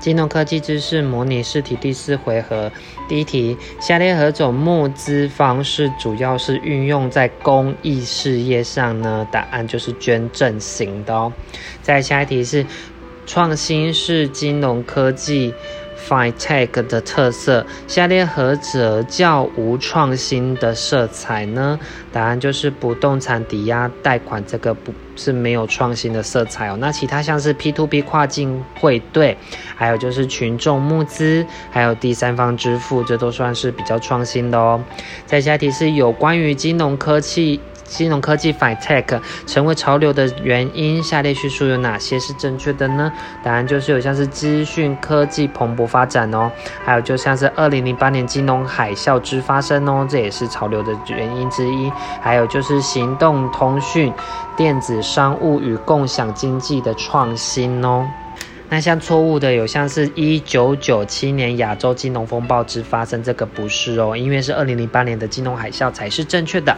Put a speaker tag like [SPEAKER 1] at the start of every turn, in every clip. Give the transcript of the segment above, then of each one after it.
[SPEAKER 1] 金融科技知识模拟试题第四回合，第一题：下列何种募资方式主要是运用在公益事业上呢？答案就是捐赠型的哦。再下一题是：创新是金融科技。FinTech 的特色，下列何者较无创新的色彩呢？答案就是不动产抵押贷款，这个不是没有创新的色彩哦。那其他像是 P2P 跨境汇兑，还有就是群众募资，还有第三方支付，这都算是比较创新的哦。再下题是有关于金融科技。金融科技 FinTech 成为潮流的原因，下列叙述有哪些是正确的呢？答案就是有像是资讯科技蓬勃发展哦，还有就像是二零零八年金融海啸之发生哦，这也是潮流的原因之一。还有就是行动通讯、电子商务与共享经济的创新哦。那像错误的有像是一九九七年亚洲金融风暴之发生，这个不是哦，因为是二零零八年的金融海啸才是正确的。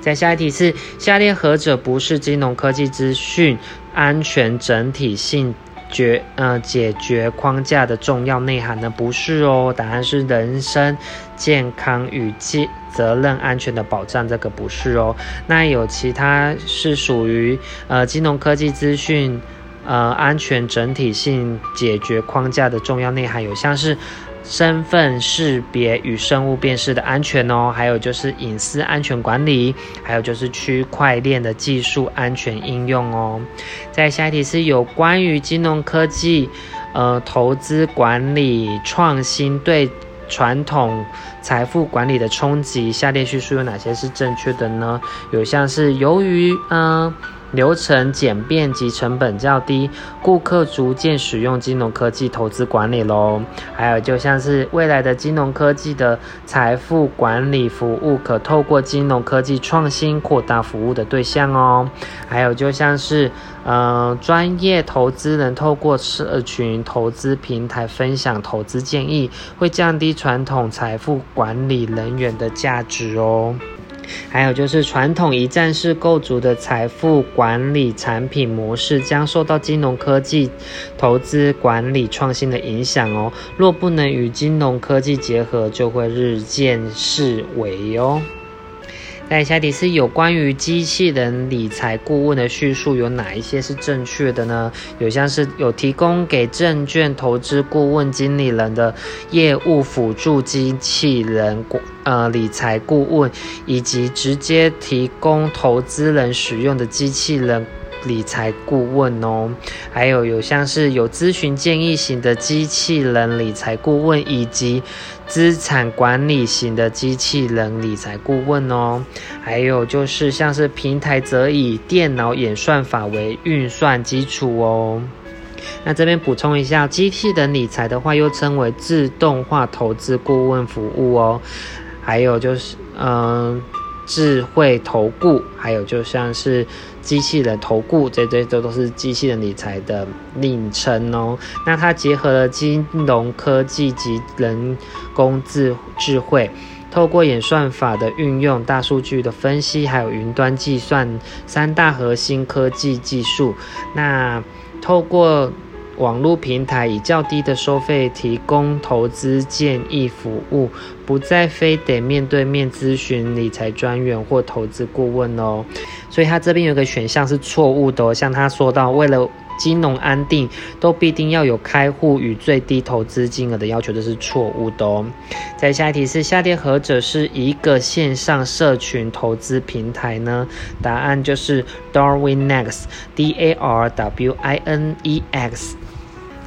[SPEAKER 1] 再下一题是下列何者不是金融科技资讯安全整体性决呃解决框架的重要内涵呢？不是哦，答案是人身健康与责责任安全的保障，这个不是哦。那有其他是属于呃金融科技资讯。呃，安全整体性解决框架的重要内涵有像是身份识别与生物辨识的安全哦，还有就是隐私安全管理，还有就是区块链的技术安全应用哦。在下一题是有关于金融科技，呃，投资管理创新对传统财富管理的冲击，下列叙述有哪些是正确的呢？有像是由于嗯。流程简便及成本较低，顾客逐渐使用金融科技投资管理喽。还有就像是未来的金融科技的财富管理服务，可透过金融科技创新扩大服务的对象哦。还有就像是，呃，专业投资人透过社群投资平台分享投资建议，会降低传统财富管理人员的价值哦。还有就是传统一站式构筑的财富管理产品模式将受到金融科技投资管理创新的影响哦。若不能与金融科技结合，就会日渐式微哦。看一下题是有关于机器人理财顾问的叙述有哪一些是正确的呢？有像是有提供给证券投资顾问经理人的业务辅助机器人呃理财顾问，以及直接提供投资人使用的机器人。理财顾问哦，还有有像是有咨询建议型的机器人理财顾问，以及资产管理型的机器人理财顾问哦，还有就是像是平台则以电脑演算法为运算基础哦。那这边补充一下，机器人理财的话又称为自动化投资顾问服务哦，还有就是嗯。智慧投顾，还有就像是机器人投顾，这这这都是机器人理财的昵称哦。那它结合了金融科技及人工智智慧，透过演算法的运用、大数据的分析，还有云端计算三大核心科技技术。那透过网络平台以较低的收费提供投资建议服务，不再非得面对面咨询理财专员或投资顾问哦。所以他这边有个选项是错误的哦，像他说到，为了金融安定，都必定要有开户与最低投资金额的要求，这是错误的哦。再下一题是下列何者是一个线上社群投资平台呢？答案就是 Darwinex，D A R W I N E X。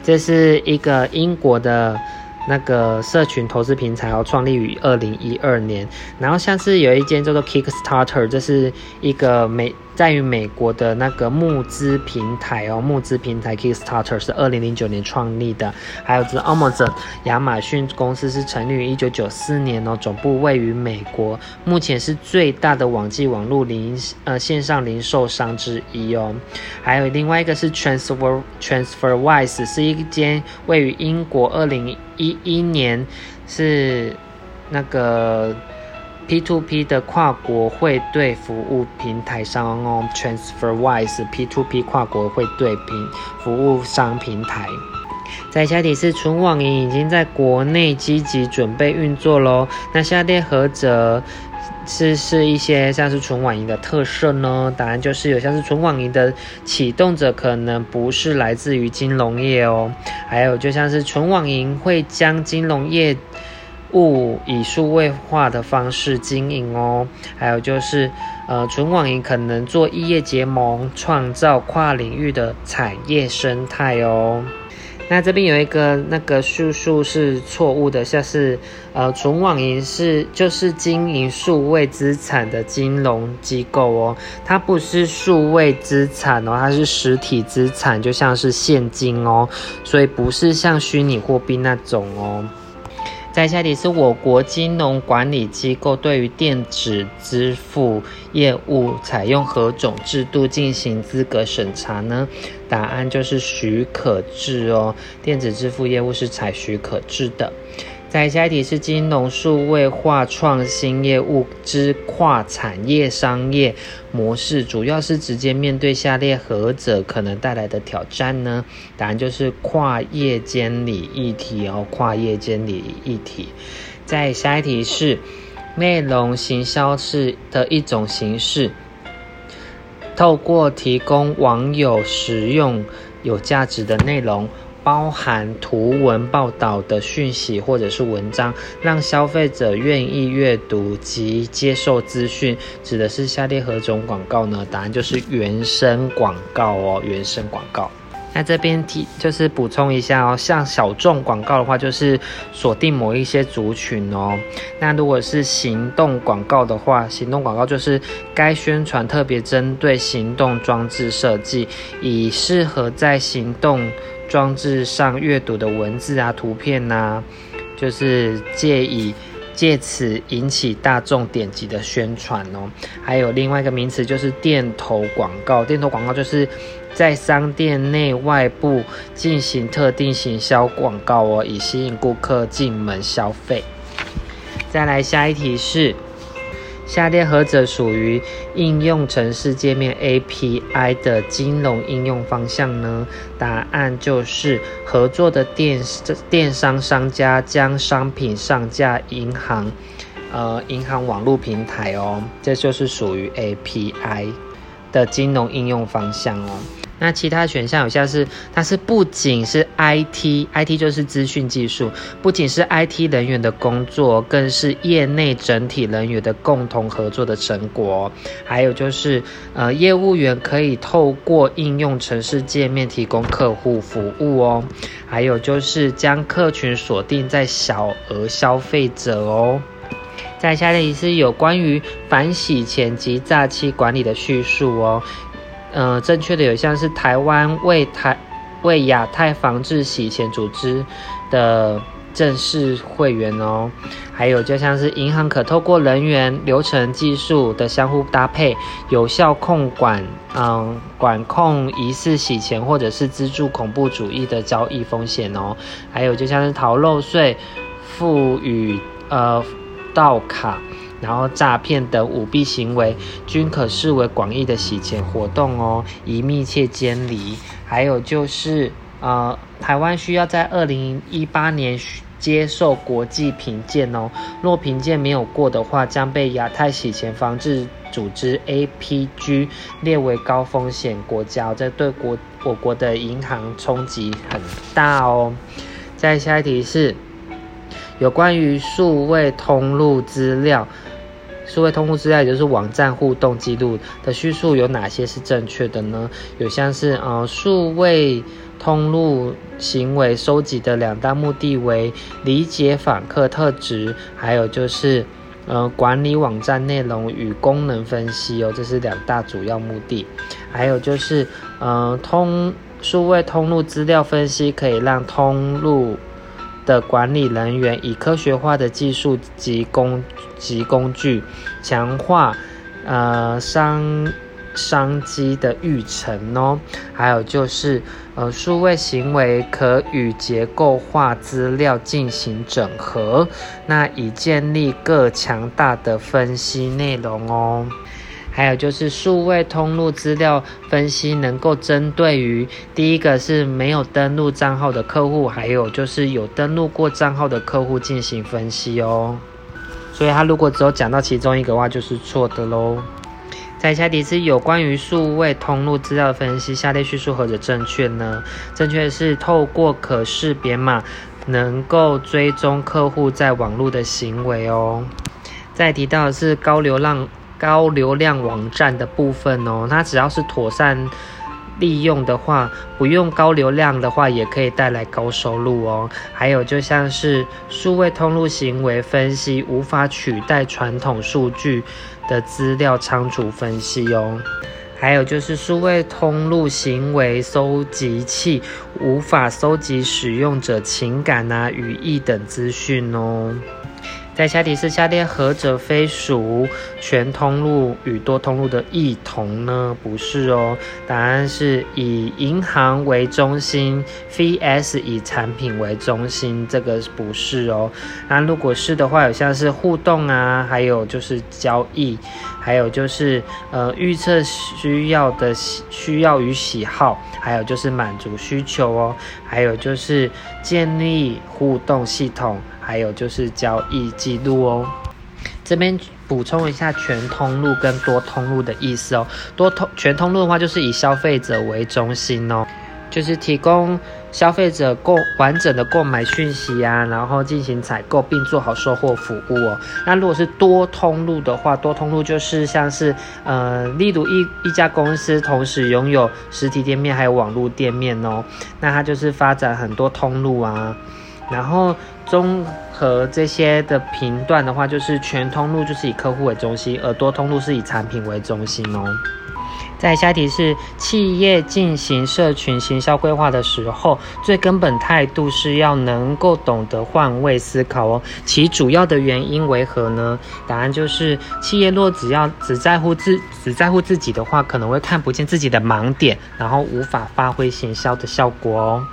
[SPEAKER 1] 这是一个英国的那个社群投资平台哦，创立于二零一二年。然后像是有一间叫做 Kickstarter，这是一个美。在于美国的那个募资平台哦，募资平台 Kickstarter 是二零零九年创立的，还有是 Amazon 亚马逊公司是成立于一九九四年哦，总部位于美国，目前是最大的网际网络零呃线上零售商之一哦，还有另外一个是 Transfer Transferwise 是一间位于英国，二零一一年是那个。P2P 的跨国汇兑服务平台商哦，TransferWise P2P 跨国汇兑平服务商平台。在下题是纯网银已经在国内积极准备运作喽。那下列何者是是一些像是纯网银的特色呢？答案就是有像是纯网银的启动者可能不是来自于金融业哦，还有就像是纯网银会将金融业物以数位化的方式经营哦，还有就是呃纯网银可能做异业结盟，创造跨领域的产业生态哦。那这边有一个那个叙述是错误的，像是呃纯网银是就是经营数位资产的金融机构哦，它不是数位资产哦，它是实体资产，就像是现金哦，所以不是像虚拟货币那种哦。在下题是我国金融管理机构对于电子支付业务采用何种制度进行资格审查呢？答案就是许可制哦，电子支付业务是采许可制的。在下一题是金融数位化创新业务之跨产业商业模式，主要是直接面对下列何者可能带来的挑战呢？答案就是跨业监理议题哦，跨业监理议题。在下一题是内容行销是的一种形式，透过提供网友使用有价值的内容。包含图文报道的讯息或者是文章，让消费者愿意阅读及接受资讯，指的是下列何种广告呢？答案就是原生广告哦，原生广告。那这边提就是补充一下哦，像小众广告的话，就是锁定某一些族群哦。那如果是行动广告的话，行动广告就是该宣传特别针对行动装置设计，以适合在行动。装置上阅读的文字啊、图片呐，就是借以借此引起大众点击的宣传哦。还有另外一个名词就是店头广告，店头广告就是在商店内外部进行特定行销广告哦，以吸引顾客进门消费。再来下一题是。下列何者属于应用程式界面 API 的金融应用方向呢？答案就是合作的电电商商家将商品上架银行，呃，银行网络平台哦，这就是属于 API 的金融应用方向哦。那其他选项有像是，它是不仅是 IT，IT 就是资讯技术，不仅是 IT 人员的工作，更是业内整体人员的共同合作的成果。还有就是，呃，业务员可以透过应用程式界面提供客户服务哦。还有就是将客群锁定在小额消费者哦。在下列是有关于反洗钱及诈欺管理的叙述哦。呃，正确的有像是台湾为台为亚太防治洗钱组织的正式会员哦，还有就像是银行可透过人员、流程、技术的相互搭配，有效控管，嗯，管控疑似洗钱或者是资助恐怖主义的交易风险哦，还有就像是逃漏税、赋予呃盗卡。然后诈骗等舞弊行为均可视为广义的洗钱活动哦，宜密切监理。还有就是，呃，台湾需要在二零一八年接受国际评鉴哦，若评鉴没有过的话，将被亚太洗钱防治组织 APG 列为高风险国家，这对国我国的银行冲击很大哦。再下一题是，有关于数位通路资料。数位通路资料，也就是网站互动记录的叙述有哪些是正确的呢？有像是呃，数位通路行为收集的两大目的为理解访客特质，还有就是呃，管理网站内容与功能分析哦，这是两大主要目的。还有就是呃，通数位通路资料分析可以让通路。的管理人员以科学化的技术及工及工具，强化呃商商机的预成哦。还有就是呃数位行为可与结构化资料进行整合，那以建立更强大的分析内容哦。还有就是数位通路资料分析，能够针对于第一个是没有登录账号的客户，还有就是有登录过账号的客户进行分析哦。所以他如果只有讲到其中一个话，就是错的喽。在下题是有关于数位通路资料分析，下列叙述何者正确呢？正确是透过可识别码，能够追踪客户在网络的行为哦。再提到的是高流量高流量网站的部分哦，它只要是妥善利用的话，不用高流量的话，也可以带来高收入哦。还有就像是数位通路行为分析，无法取代传统数据的资料仓储分析哦。还有就是数位通路行为收集器，无法收集使用者情感啊、语义等资讯哦。在下题是下列何者非属全通路与多通路的异同呢？不是哦，答案是以银行为中心，vs 以产品为中心，这个不是哦。那如果是的话，有像是互动啊，还有就是交易，还有就是呃预测需要的需要与喜好，还有就是满足需求哦，还有就是建立互动系统。还有就是交易记录哦，这边补充一下全通路跟多通路的意思哦。多通全通路的话，就是以消费者为中心哦，就是提供消费者购完整的购买讯息啊，然后进行采购并做好售后服务哦。那如果是多通路的话，多通路就是像是呃，例如一一家公司同时拥有实体店面还有网络店面哦，那它就是发展很多通路啊。然后综合这些的频段的话，就是全通路就是以客户为中心，而多通路是以产品为中心哦。再下题是企业进行社群行销规划的时候，最根本态度是要能够懂得换位思考哦。其主要的原因为何呢？答案就是企业若只要只在乎自只在乎自己的话，可能会看不见自己的盲点，然后无法发挥行销的效果哦。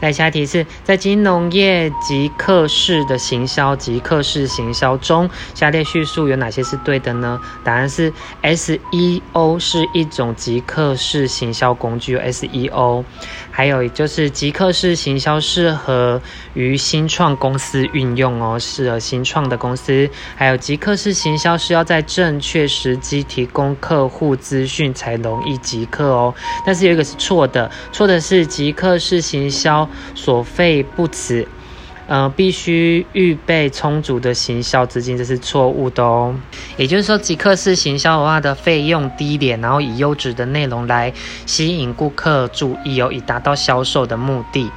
[SPEAKER 1] 在下题是在金融业及客式的行销及客式行销中，下列叙述有哪些是对的呢？答案是 SEO 是一种即客式行销工具，SEO。还有就是即刻式行销适合于新创公司运用哦，适合新创的公司。还有即刻式行销是要在正确时机提供客户资讯才容易即刻哦。但是有一个是错的，错的是即刻式行销所费不止。呃，必须预备充足的行销资金，这是错误的哦。也就是说，即刻式行销的话的费用低廉，然后以优质的内容来吸引顾客注意哦，以达到销售的目的。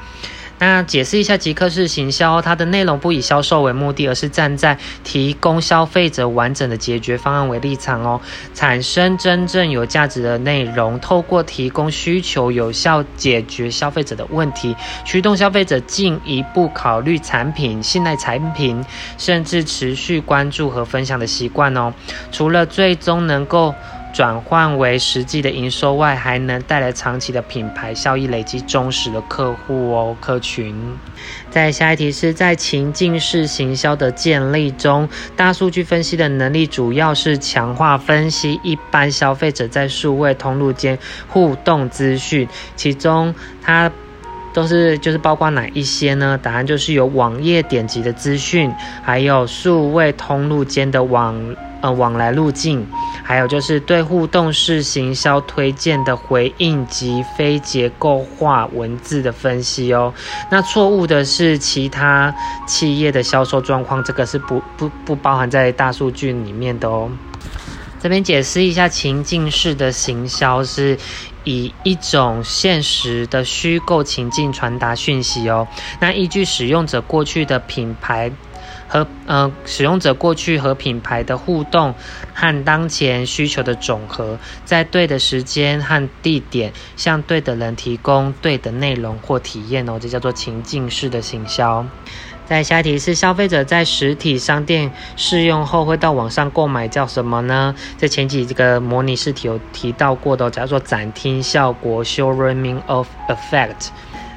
[SPEAKER 1] 那解释一下极客式行销，它的内容不以销售为目的，而是站在提供消费者完整的解决方案为立场哦，产生真正有价值的内容，透过提供需求，有效解决消费者的问题，驱动消费者进一步考虑产品、信赖产品，甚至持续关注和分享的习惯哦。除了最终能够。转换为实际的营收外，还能带来长期的品牌效益，累积忠实的客户哦，客群。在下一题是在情境式行销的建立中，大数据分析的能力主要是强化分析一般消费者在数位通路间互动资讯，其中它都是就是包括哪一些呢？答案就是有网页点击的资讯，还有数位通路间的往。呃，往来路径，还有就是对互动式行销推荐的回应及非结构化文字的分析哦。那错误的是其他企业的销售状况，这个是不不不包含在大数据里面的哦。这边解释一下，情境式的行销是以一种现实的虚构情境传达讯息哦。那依据使用者过去的品牌。和呃使用者过去和品牌的互动和当前需求的总和，在对的时间和地点向对的人提供对的内容或体验哦，这叫做情境式的行销。在下一题是消费者在实体商店试用后会到网上购买，叫什么呢？在前几个模拟试题有提到过的，叫做展厅效果 （showrooming of effect）。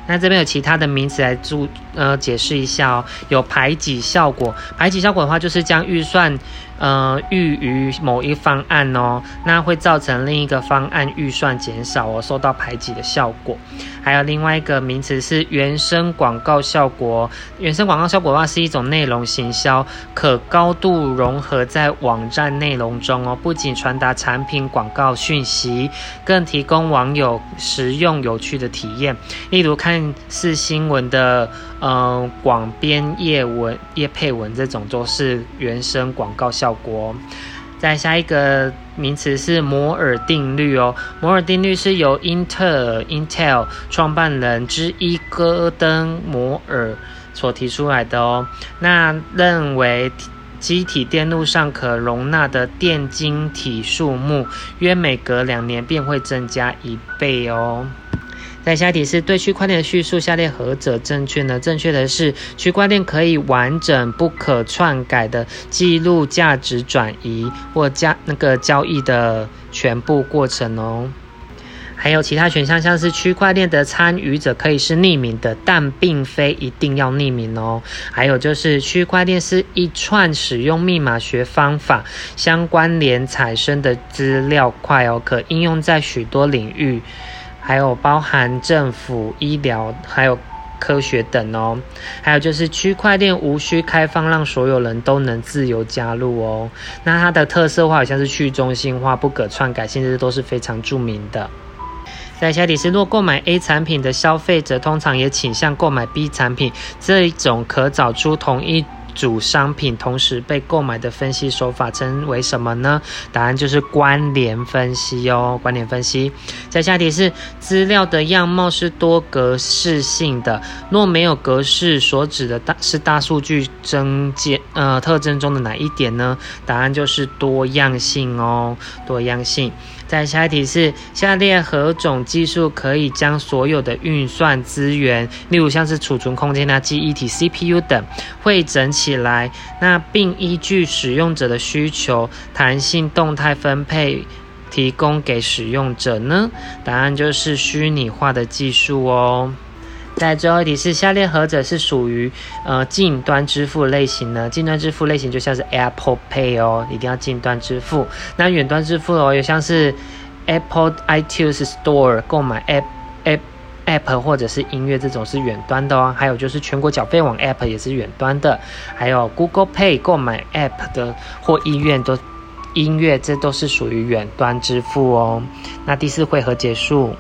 [SPEAKER 1] 那这边有其他的名词来注呃解释一下哦，有排挤效果。排挤效果的话，就是将预算呃预于某一方案哦，那会造成另一个方案预算减少哦，受到排挤的效果。还有另外一个名词是原生广告效果，原生广告效果的话是一种内容行销，可高度融合在网站内容中哦，不仅传达产品广告讯息，更提供网友实用有趣的体验。例如看似新闻的嗯广编叶文、叶配文这种，都是原生广告效果。再下一个名词是摩尔定律哦，摩尔定律是由英特尔 Intel 创办人之一戈登摩尔所提出来的哦。那认为机体电路上可容纳的电晶体数目，约每隔两年便会增加一倍哦。在下题是对区块链的叙述，下列何者正确呢？正确的是，区块链可以完整、不可篡改的记录价值转移或加那个交易的全部过程哦。还有其他选项，像是区块链的参与者可以是匿名的，但并非一定要匿名哦。还有就是区块链是一串使用密码学方法相关联产生的资料块哦，可应用在许多领域。还有包含政府、医疗，还有科学等哦。还有就是区块链无需开放，让所有人都能自由加入哦。那它的特色话好像是去中心化、不可篡改，甚至都是非常著名的。在下题是：若购买 A 产品的消费者通常也倾向购买 B 产品，这一种可找出同一。主商品同时被购买的分析手法称为什么呢？答案就是关联分析哦。关联分析，在下题是资料的样貌是多格式性的，若没有格式，所指的大是大数据增减呃特征中的哪一点呢？答案就是多样性哦，多样性。再下一题是下列何种技术可以将所有的运算资源，例如像是储存空间啊、记忆体 CPU 等，汇整起来，那并依据使用者的需求，弹性动态分配，提供给使用者呢？答案就是虚拟化的技术哦。在最后一题是下列何者是属于呃近端支付类型呢？近端支付类型就像是 Apple Pay 哦，一定要近端支付。那远端支付哦，有像是 Apple iTunes Store 购买 App App App 或者是音乐这种是远端的哦。还有就是全国缴费网 App 也是远端的。还有 Google Pay 购买 App 的或医院都音乐，这都是属于远端支付哦。那第四回合结束。